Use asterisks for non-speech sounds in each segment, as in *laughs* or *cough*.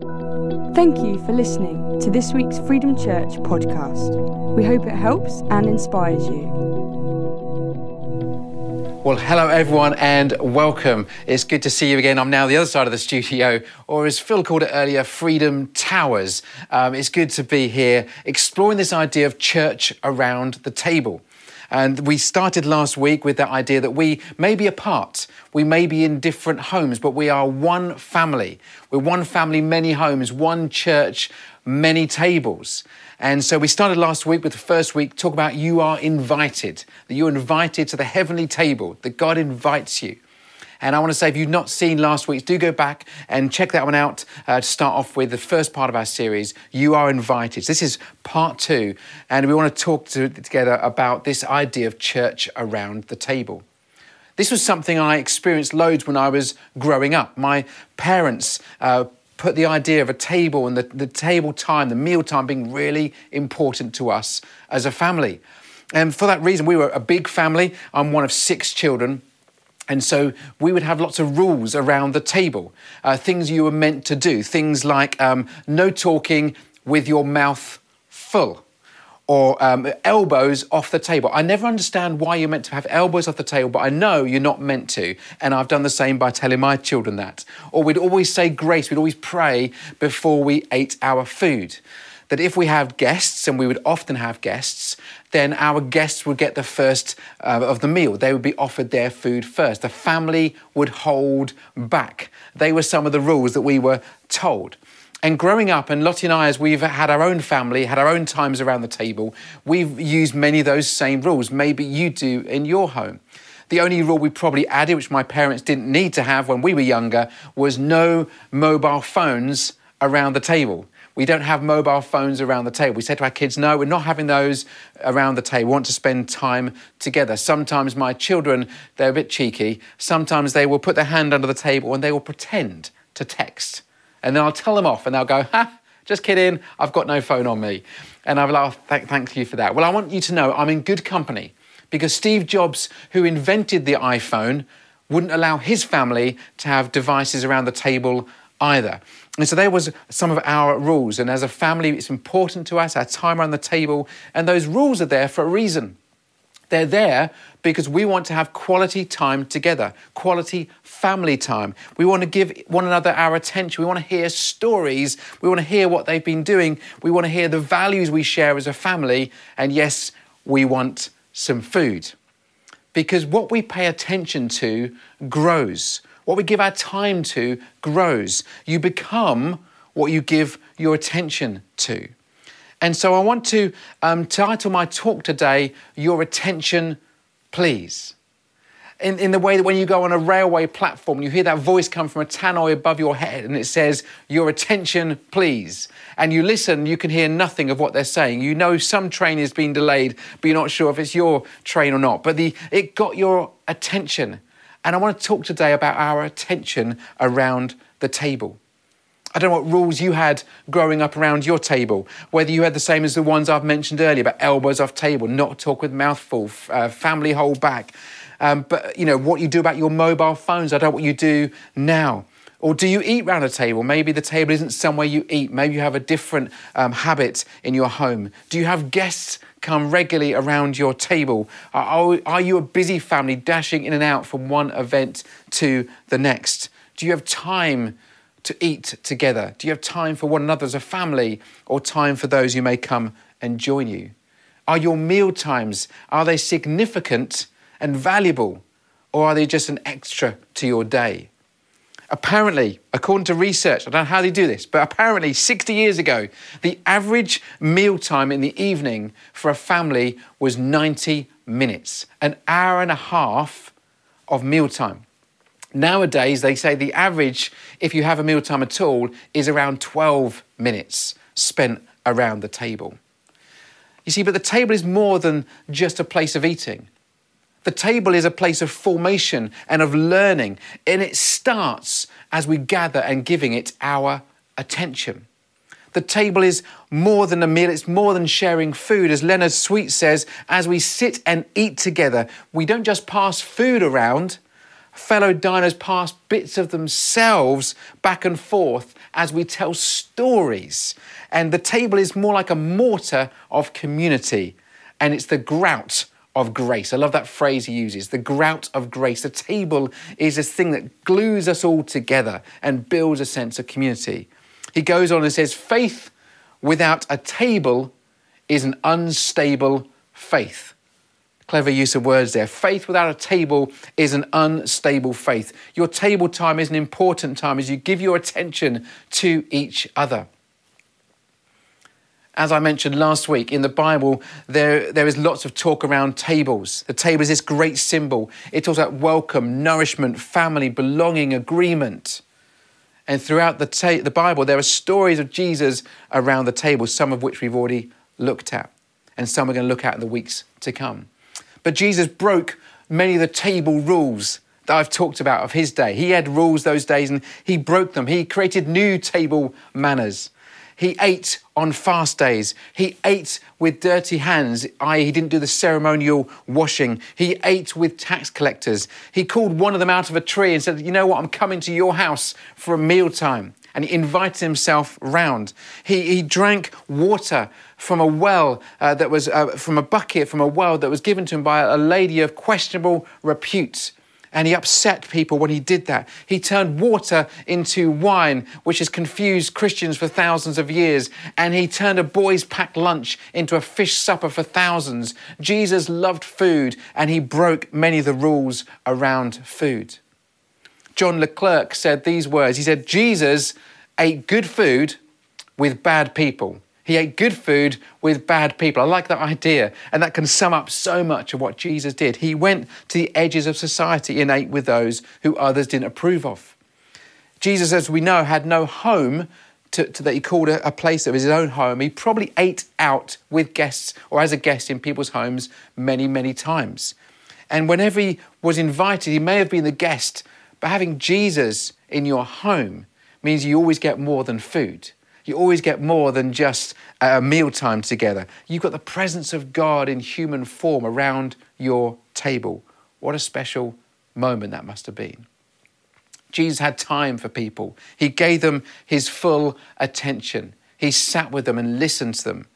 Thank you for listening to this week's Freedom Church podcast. We hope it helps and inspires you. Well, hello everyone and welcome. It's good to see you again. I'm now the other side of the studio, or as Phil called it earlier, Freedom Towers. Um, it's good to be here exploring this idea of church around the table. And we started last week with that idea that we may be apart, we may be in different homes, but we are one family. We're one family, many homes, one church, many tables. And so we started last week with the first week, talk about you are invited, that you're invited to the heavenly table, that God invites you. And I want to say, if you've not seen last week's, do go back and check that one out uh, to start off with the first part of our series, You Are Invited. This is part two, and we want to talk to, together about this idea of church around the table. This was something I experienced loads when I was growing up. My parents uh, put the idea of a table and the, the table time, the meal time being really important to us as a family. And for that reason, we were a big family. I'm one of six children. And so we would have lots of rules around the table, uh, things you were meant to do, things like um, no talking with your mouth full or um, elbows off the table. I never understand why you're meant to have elbows off the table, but I know you're not meant to. And I've done the same by telling my children that. Or we'd always say grace, we'd always pray before we ate our food that if we have guests, and we would often have guests, then our guests would get the first uh, of the meal. They would be offered their food first. The family would hold back. They were some of the rules that we were told. And growing up, and Lottie and I, as we've had our own family, had our own times around the table, we've used many of those same rules. Maybe you do in your home. The only rule we probably added, which my parents didn't need to have when we were younger, was no mobile phones around the table. We don't have mobile phones around the table. We said to our kids, no, we're not having those around the table. We want to spend time together. Sometimes my children, they're a bit cheeky. Sometimes they will put their hand under the table and they will pretend to text. And then I'll tell them off and they'll go, ha, just kidding, I've got no phone on me. And I'll laugh, oh, thank, thank you for that. Well, I want you to know I'm in good company because Steve Jobs, who invented the iPhone, wouldn't allow his family to have devices around the table either. And so there was some of our rules. And as a family, it's important to us, our time around the table. And those rules are there for a reason. They're there because we want to have quality time together, quality family time. We want to give one another our attention. We want to hear stories. We want to hear what they've been doing. We want to hear the values we share as a family. And yes, we want some food. Because what we pay attention to grows. What we give our time to grows. You become what you give your attention to. And so I want to um, title my talk today, Your Attention, Please. In, in the way that when you go on a railway platform, you hear that voice come from a tannoy above your head and it says, Your attention, please. And you listen, you can hear nothing of what they're saying. You know some train is being delayed, but you're not sure if it's your train or not. But the, it got your attention. And I want to talk today about our attention around the table. I don't know what rules you had growing up around your table, whether you had the same as the ones I've mentioned earlier about elbows off table, not talk with mouth full, uh, family hold back. Um, but, you know, what you do about your mobile phones, I don't know what you do now. Or do you eat round a table? Maybe the table isn't somewhere you eat. Maybe you have a different um, habit in your home. Do you have guests come regularly around your table? Are, are you a busy family dashing in and out from one event to the next? Do you have time to eat together? Do you have time for one another as a family or time for those who may come and join you? Are your meal times, are they significant and valuable or are they just an extra to your day? Apparently, according to research, I don't know how they do this, but apparently 60 years ago, the average meal time in the evening for a family was 90 minutes, an hour and a half of mealtime. Nowadays, they say the average, if you have a mealtime at all, is around 12 minutes spent around the table. You see, but the table is more than just a place of eating. The table is a place of formation and of learning, and it starts as we gather and giving it our attention. The table is more than a meal, it's more than sharing food. As Leonard Sweet says, as we sit and eat together, we don't just pass food around, Fellow diners pass bits of themselves back and forth as we tell stories. And the table is more like a mortar of community, and it's the grout of grace. I love that phrase he uses the grout of grace. The table is this thing that glues us all together and builds a sense of community. He goes on and says, Faith without a table is an unstable faith. Clever use of words there. Faith without a table is an unstable faith. Your table time is an important time as you give your attention to each other. As I mentioned last week, in the Bible, there, there is lots of talk around tables. The table is this great symbol. It talks about welcome, nourishment, family, belonging, agreement. And throughout the, ta- the Bible, there are stories of Jesus around the table, some of which we've already looked at, and some we're going to look at in the weeks to come. But Jesus broke many of the table rules that I've talked about of his day. He had rules those days and he broke them. He created new table manners. He ate on fast days. He ate with dirty hands, i.e., he didn't do the ceremonial washing. He ate with tax collectors. He called one of them out of a tree and said, You know what? I'm coming to your house for a mealtime. And he invited himself round. He, he drank water from a well uh, that was, uh, from a bucket from a well that was given to him by a lady of questionable repute. And he upset people when he did that. He turned water into wine, which has confused Christians for thousands of years. And he turned a boys' packed lunch into a fish supper for thousands. Jesus loved food and he broke many of the rules around food. John Leclerc said these words He said, Jesus ate good food with bad people. He ate good food with bad people. I like that idea. And that can sum up so much of what Jesus did. He went to the edges of society and ate with those who others didn't approve of. Jesus, as we know, had no home to, to that he called a, a place of his own home. He probably ate out with guests or as a guest in people's homes many, many times. And whenever he was invited, he may have been the guest, but having Jesus in your home means you always get more than food you always get more than just a mealtime together. You've got the presence of God in human form around your table. What a special moment that must have been. Jesus had time for people, He gave them His full attention. He sat with them and listened to them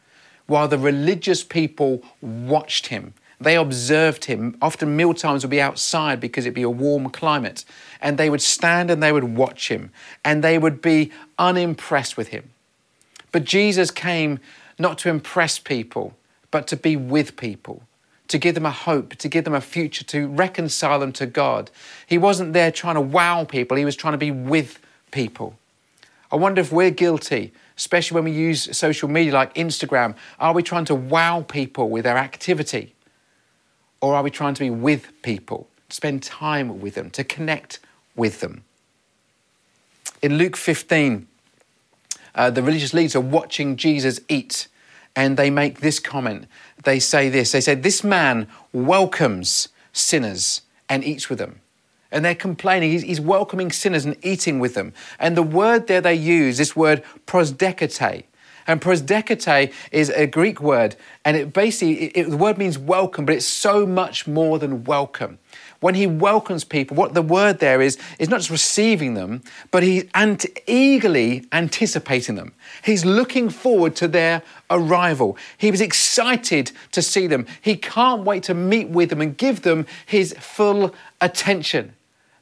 while the religious people watched Him. They observed him. Often meal times would be outside because it'd be a warm climate. And they would stand and they would watch him. And they would be unimpressed with him. But Jesus came not to impress people, but to be with people, to give them a hope, to give them a future, to reconcile them to God. He wasn't there trying to wow people, he was trying to be with people. I wonder if we're guilty, especially when we use social media like Instagram. Are we trying to wow people with our activity? Or are we trying to be with people, spend time with them, to connect with them? In Luke 15, uh, the religious leaders are watching Jesus eat, and they make this comment. They say this They say, This man welcomes sinners and eats with them. And they're complaining. He's, he's welcoming sinners and eating with them. And the word there they use, this word prosdekete. And prosdekete is a Greek word, and it basically, it, it, the word means welcome, but it's so much more than welcome when he welcomes people, what the word there is, is not just receiving them, but he's ant- eagerly anticipating them. He's looking forward to their arrival. He was excited to see them. He can't wait to meet with them and give them his full attention.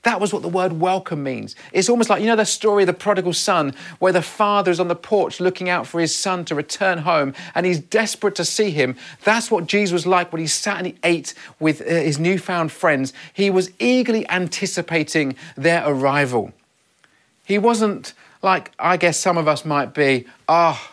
That was what the word welcome means. It's almost like, you know, the story of the prodigal son, where the father is on the porch looking out for his son to return home and he's desperate to see him. That's what Jesus was like when he sat and he ate with uh, his newfound friends. He was eagerly anticipating their arrival. He wasn't like, I guess some of us might be, oh,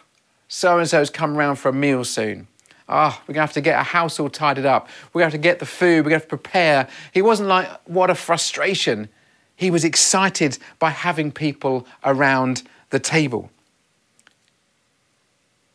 so and so's come round for a meal soon ah, oh, we're going to have to get our house all tidied up. We're going to have to get the food. We're going to have to prepare. He wasn't like, what a frustration. He was excited by having people around the table.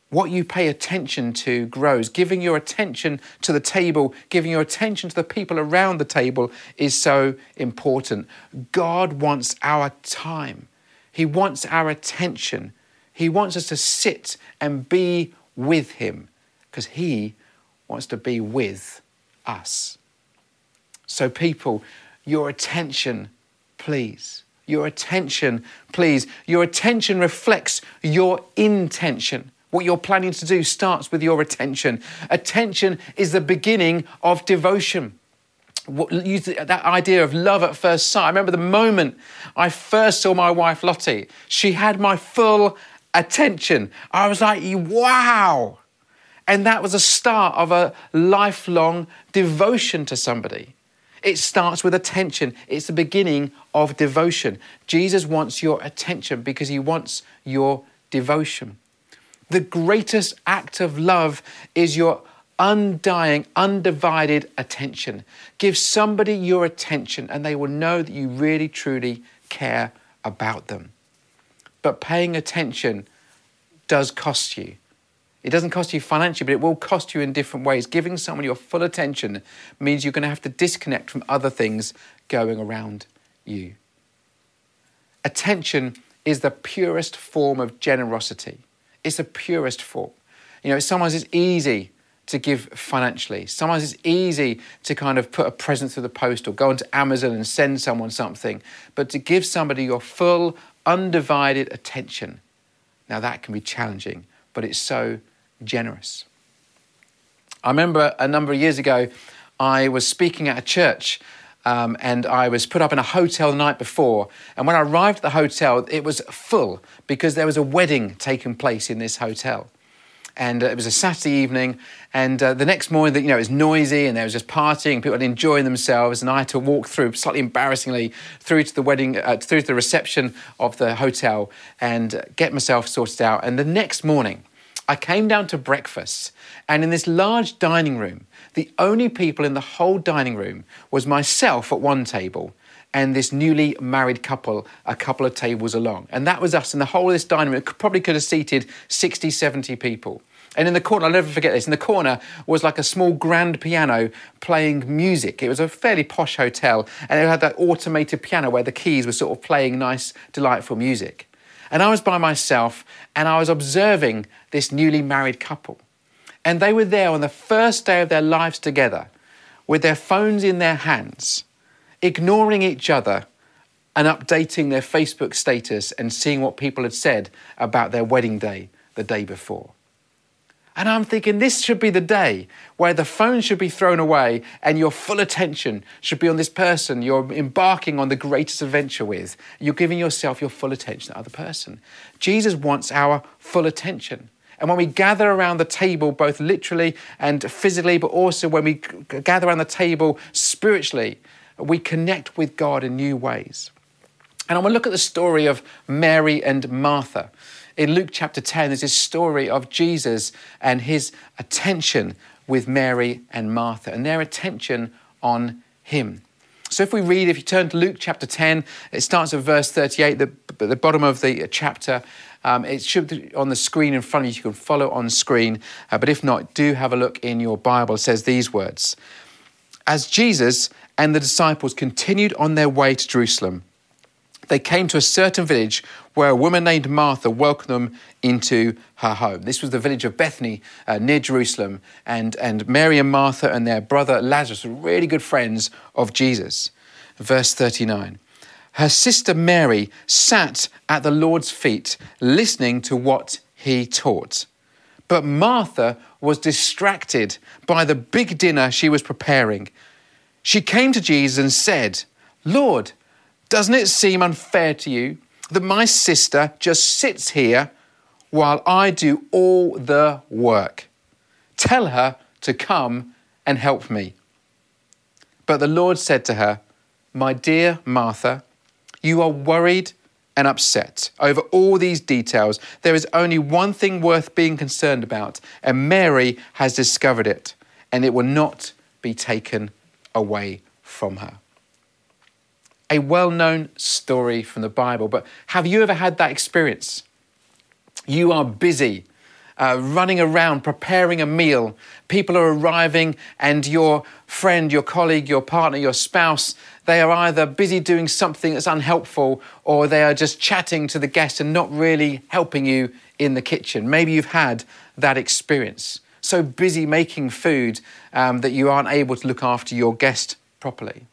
What you pay attention to grows. Giving your attention to the table, giving your attention to the people around the table is so important. God wants our time, He wants our attention. He wants us to sit and be with Him because He wants to be with us. So, people, your attention, please. Your attention, please. Your attention reflects your intention. What you're planning to do starts with your attention. Attention is the beginning of devotion. that idea of love at first sight. I remember the moment I first saw my wife Lottie, she had my full attention. I was like, wow. And that was a start of a lifelong devotion to somebody. It starts with attention. It's the beginning of devotion. Jesus wants your attention because he wants your devotion. The greatest act of love is your undying, undivided attention. Give somebody your attention and they will know that you really, truly care about them. But paying attention does cost you. It doesn't cost you financially, but it will cost you in different ways. Giving someone your full attention means you're going to have to disconnect from other things going around you. Attention is the purest form of generosity. It's the purest form. You know, sometimes it's easy to give financially. Sometimes it's easy to kind of put a present through the post or go onto Amazon and send someone something. But to give somebody your full, undivided attention, now that can be challenging, but it's so generous. I remember a number of years ago, I was speaking at a church um, and I was put up in a hotel the night before. And when I arrived at the hotel, it was full because there was a wedding taking place in this hotel. And uh, it was a Saturday evening, and uh, the next morning, you know, it was noisy, and there was just partying, people enjoying themselves, and I had to walk through, slightly embarrassingly, through to the wedding, uh, through to the reception of the hotel, and get myself sorted out. And the next morning, I came down to breakfast, and in this large dining room, the only people in the whole dining room was myself at one table and this newly married couple a couple of tables along. And that was us, and the whole of this dining room probably could have seated 60, 70 people. And in the corner, I'll never forget this, in the corner was like a small grand piano playing music. It was a fairly posh hotel, and it had that automated piano where the keys were sort of playing nice, delightful music. And I was by myself and I was observing this newly married couple. And they were there on the first day of their lives together with their phones in their hands, ignoring each other and updating their Facebook status and seeing what people had said about their wedding day the day before. And I'm thinking this should be the day where the phone should be thrown away and your full attention should be on this person you're embarking on the greatest adventure with. You're giving yourself your full attention to the other person. Jesus wants our full attention. And when we gather around the table, both literally and physically, but also when we gather around the table spiritually, we connect with God in new ways. And I want to look at the story of Mary and Martha in Luke chapter 10, there's this story of Jesus and his attention with Mary and Martha and their attention on him. So if we read, if you turn to Luke chapter 10, it starts at verse 38, the, the bottom of the chapter. Um, it should be on the screen in front of you. You can follow on screen. Uh, but if not, do have a look in your Bible. It says these words As Jesus and the disciples continued on their way to Jerusalem, they came to a certain village where a woman named Martha welcomed them into her home. This was the village of Bethany uh, near Jerusalem, and, and Mary and Martha and their brother Lazarus were really good friends of Jesus. Verse 39. Her sister Mary sat at the Lord's feet listening to what he taught. But Martha was distracted by the big dinner she was preparing. She came to Jesus and said, Lord, doesn't it seem unfair to you that my sister just sits here while I do all the work? Tell her to come and help me. But the Lord said to her, My dear Martha, you are worried and upset over all these details. There is only one thing worth being concerned about, and Mary has discovered it, and it will not be taken away from her a well known story from the Bible, but have you ever had that experience? You are busy. Uh, running around preparing a meal. People are arriving, and your friend, your colleague, your partner, your spouse, they are either busy doing something that's unhelpful or they are just chatting to the guest and not really helping you in the kitchen. Maybe you've had that experience. So busy making food um, that you aren't able to look after your guest properly.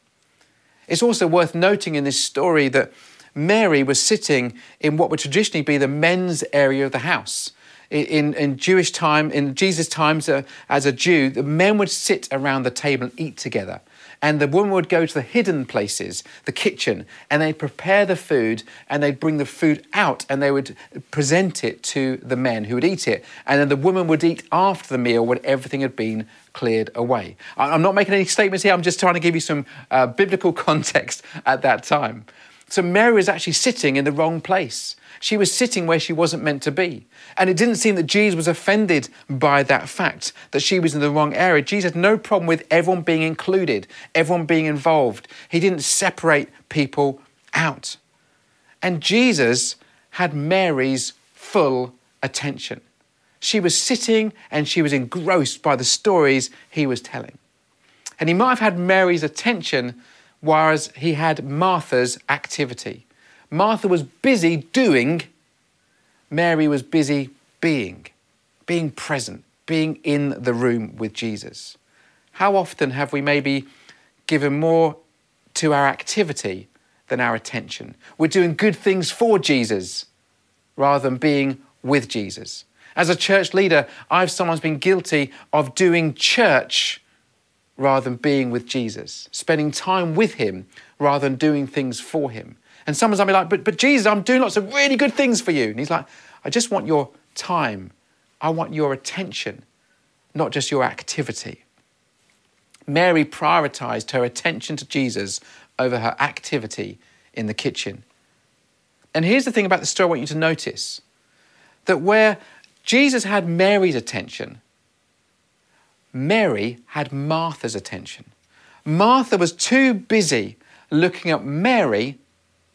It's also worth noting in this story that Mary was sitting in what would traditionally be the men's area of the house. In, in Jewish time, in Jesus' times uh, as a Jew, the men would sit around the table and eat together. And the woman would go to the hidden places, the kitchen, and they'd prepare the food and they'd bring the food out and they would present it to the men who would eat it. And then the woman would eat after the meal when everything had been cleared away. I'm not making any statements here, I'm just trying to give you some uh, biblical *laughs* context at that time. So Mary was actually sitting in the wrong place. She was sitting where she wasn't meant to be. And it didn't seem that Jesus was offended by that fact, that she was in the wrong area. Jesus had no problem with everyone being included, everyone being involved. He didn't separate people out. And Jesus had Mary's full attention. She was sitting and she was engrossed by the stories he was telling. And he might have had Mary's attention, whereas he had Martha's activity. Martha was busy doing, Mary was busy being, being present, being in the room with Jesus. How often have we maybe given more to our activity than our attention? We're doing good things for Jesus rather than being with Jesus. As a church leader, I've sometimes been guilty of doing church rather than being with Jesus, spending time with Him rather than doing things for Him. And someone's gonna be like, but, but Jesus, I'm doing lots of really good things for you. And he's like, I just want your time. I want your attention, not just your activity. Mary prioritized her attention to Jesus over her activity in the kitchen. And here's the thing about the story I want you to notice that where Jesus had Mary's attention, Mary had Martha's attention. Martha was too busy looking at Mary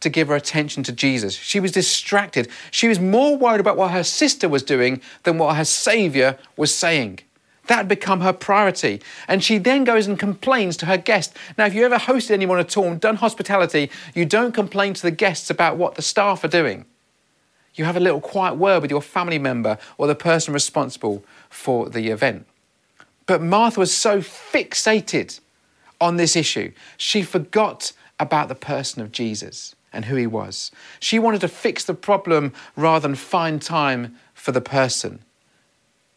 to give her attention to Jesus. She was distracted. She was more worried about what her sister was doing than what her Saviour was saying. That had become her priority. And she then goes and complains to her guest. Now, if you ever hosted anyone at all and done hospitality, you don't complain to the guests about what the staff are doing. You have a little quiet word with your family member or the person responsible for the event. But Martha was so fixated on this issue, she forgot about the person of Jesus and who he was. She wanted to fix the problem rather than find time for the person.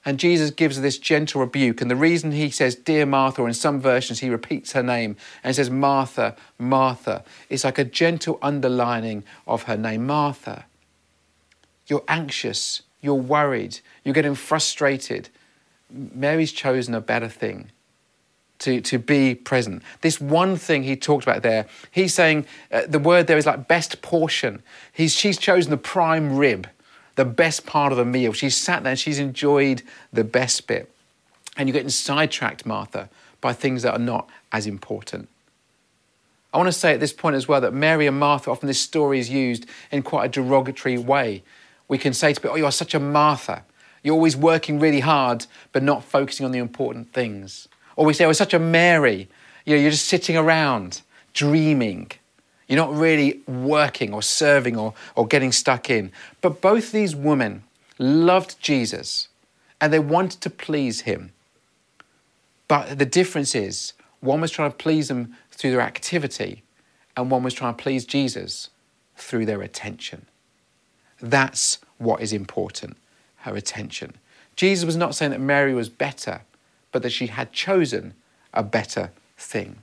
And Jesus gives this gentle rebuke. And the reason he says, Dear Martha, or in some versions, he repeats her name and says, Martha, Martha, is like a gentle underlining of her name. Martha, you're anxious, you're worried, you're getting frustrated. Mary's chosen a better thing to, to be present. This one thing he talked about there, he's saying uh, the word there is like best portion. He's, she's chosen the prime rib, the best part of the meal. She's sat there and she's enjoyed the best bit. And you're getting sidetracked, Martha, by things that are not as important. I want to say at this point as well that Mary and Martha, often this story is used in quite a derogatory way. We can say to people, Oh, you're such a Martha. You're always working really hard, but not focusing on the important things. Or we say, oh, such a Mary. You know, you're just sitting around dreaming. You're not really working or serving or, or getting stuck in. But both these women loved Jesus and they wanted to please him. But the difference is one was trying to please him through their activity, and one was trying to please Jesus through their attention. That's what is important her attention. Jesus was not saying that Mary was better but that she had chosen a better thing.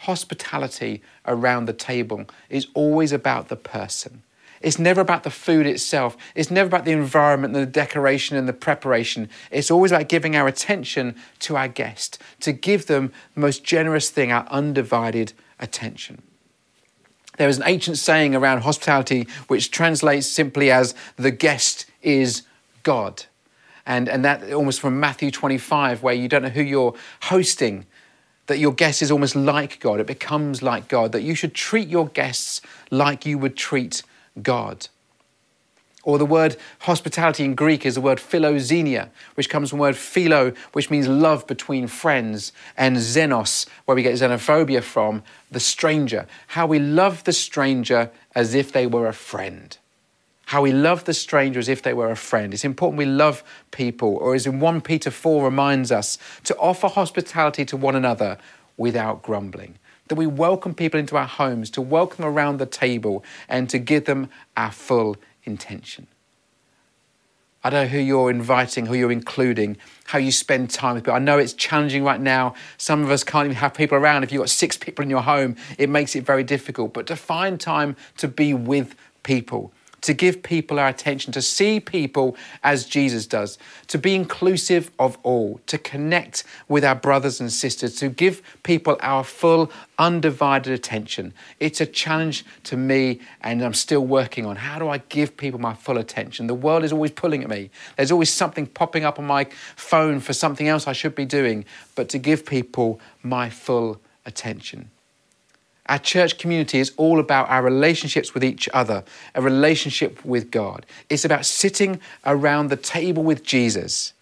Hospitality around the table is always about the person. It's never about the food itself. It's never about the environment and the decoration and the preparation. It's always about giving our attention to our guest, to give them the most generous thing, our undivided attention. There is an ancient saying around hospitality which translates simply as the guest is God. And, and that almost from Matthew 25, where you don't know who you're hosting, that your guest is almost like God. It becomes like God, that you should treat your guests like you would treat God. Or the word hospitality in Greek is the word philoxenia, which comes from the word philo, which means love between friends, and xenos, where we get xenophobia from, the stranger. How we love the stranger as if they were a friend how we love the stranger as if they were a friend. It's important we love people, or as in 1 Peter 4 reminds us, to offer hospitality to one another without grumbling. that we welcome people into our homes, to welcome around the table, and to give them our full intention. I don't know who you're inviting, who you're including, how you spend time with people. I know it's challenging right now. Some of us can't even have people around. If you've got six people in your home, it makes it very difficult. But to find time to be with people to give people our attention, to see people as Jesus does, to be inclusive of all, to connect with our brothers and sisters, to give people our full, undivided attention. It's a challenge to me, and I'm still working on how do I give people my full attention? The world is always pulling at me. There's always something popping up on my phone for something else I should be doing, but to give people my full attention. Our church community is all about our relationships with each other, a relationship with God. It's about sitting around the table with Jesus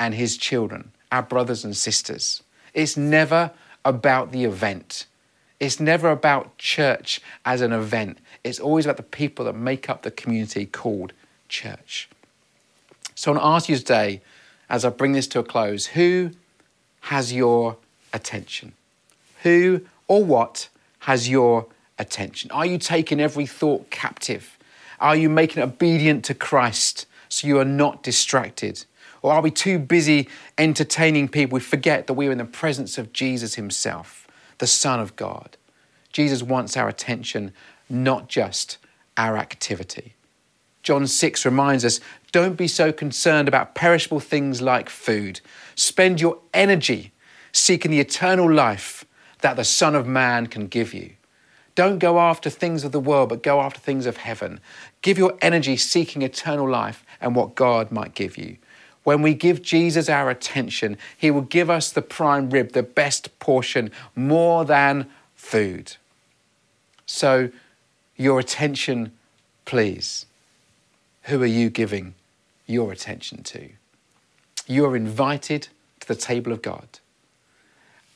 and his children, our brothers and sisters. It's never about the event. It's never about church as an event. It's always about the people that make up the community called church. So I want to ask you today, as I bring this to a close, who has your attention? Who or what has your attention? Are you taking every thought captive? Are you making it obedient to Christ so you are not distracted? Or are we too busy entertaining people we forget that we are in the presence of Jesus Himself, the Son of God? Jesus wants our attention, not just our activity. John 6 reminds us don't be so concerned about perishable things like food. Spend your energy seeking the eternal life that the Son of Man can give you. Don't go after things of the world, but go after things of heaven. Give your energy seeking eternal life and what God might give you. When we give Jesus our attention, He will give us the prime rib, the best portion, more than food. So, your attention, please. Who are you giving your attention to? You are invited to the table of God.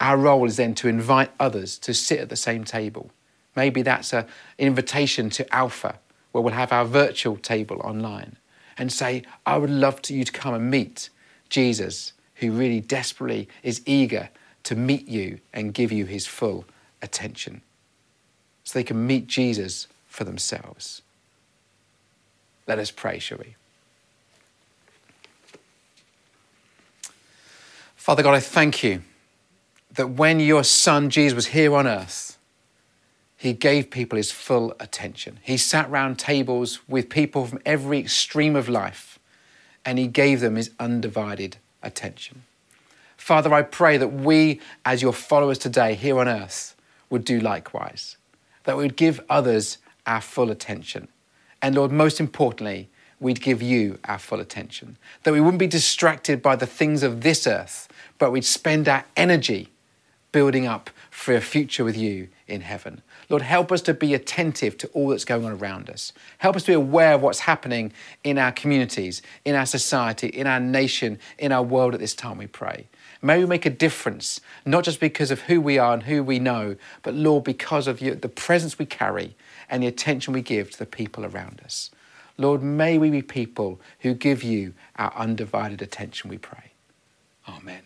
Our role is then to invite others to sit at the same table. Maybe that's an invitation to Alpha, where we'll have our virtual table online and say, I would love to you to come and meet Jesus, who really desperately is eager to meet you and give you his full attention. So they can meet Jesus for themselves. Let us pray, shall we? Father God, I thank you that when your son Jesus was here on earth, he gave people his full attention. He sat round tables with people from every extreme of life and he gave them his undivided attention. Father, I pray that we, as your followers today here on earth, would do likewise, that we would give others our full attention. And Lord, most importantly, we'd give you our full attention, that we wouldn't be distracted by the things of this earth, but we'd spend our energy building up for a future with you in heaven. Lord, help us to be attentive to all that's going on around us. Help us to be aware of what's happening in our communities, in our society, in our nation, in our world at this time, we pray. May we make a difference, not just because of who we are and who we know, but Lord, because of you, the presence we carry and the attention we give to the people around us. Lord, may we be people who give you our undivided attention, we pray. Amen.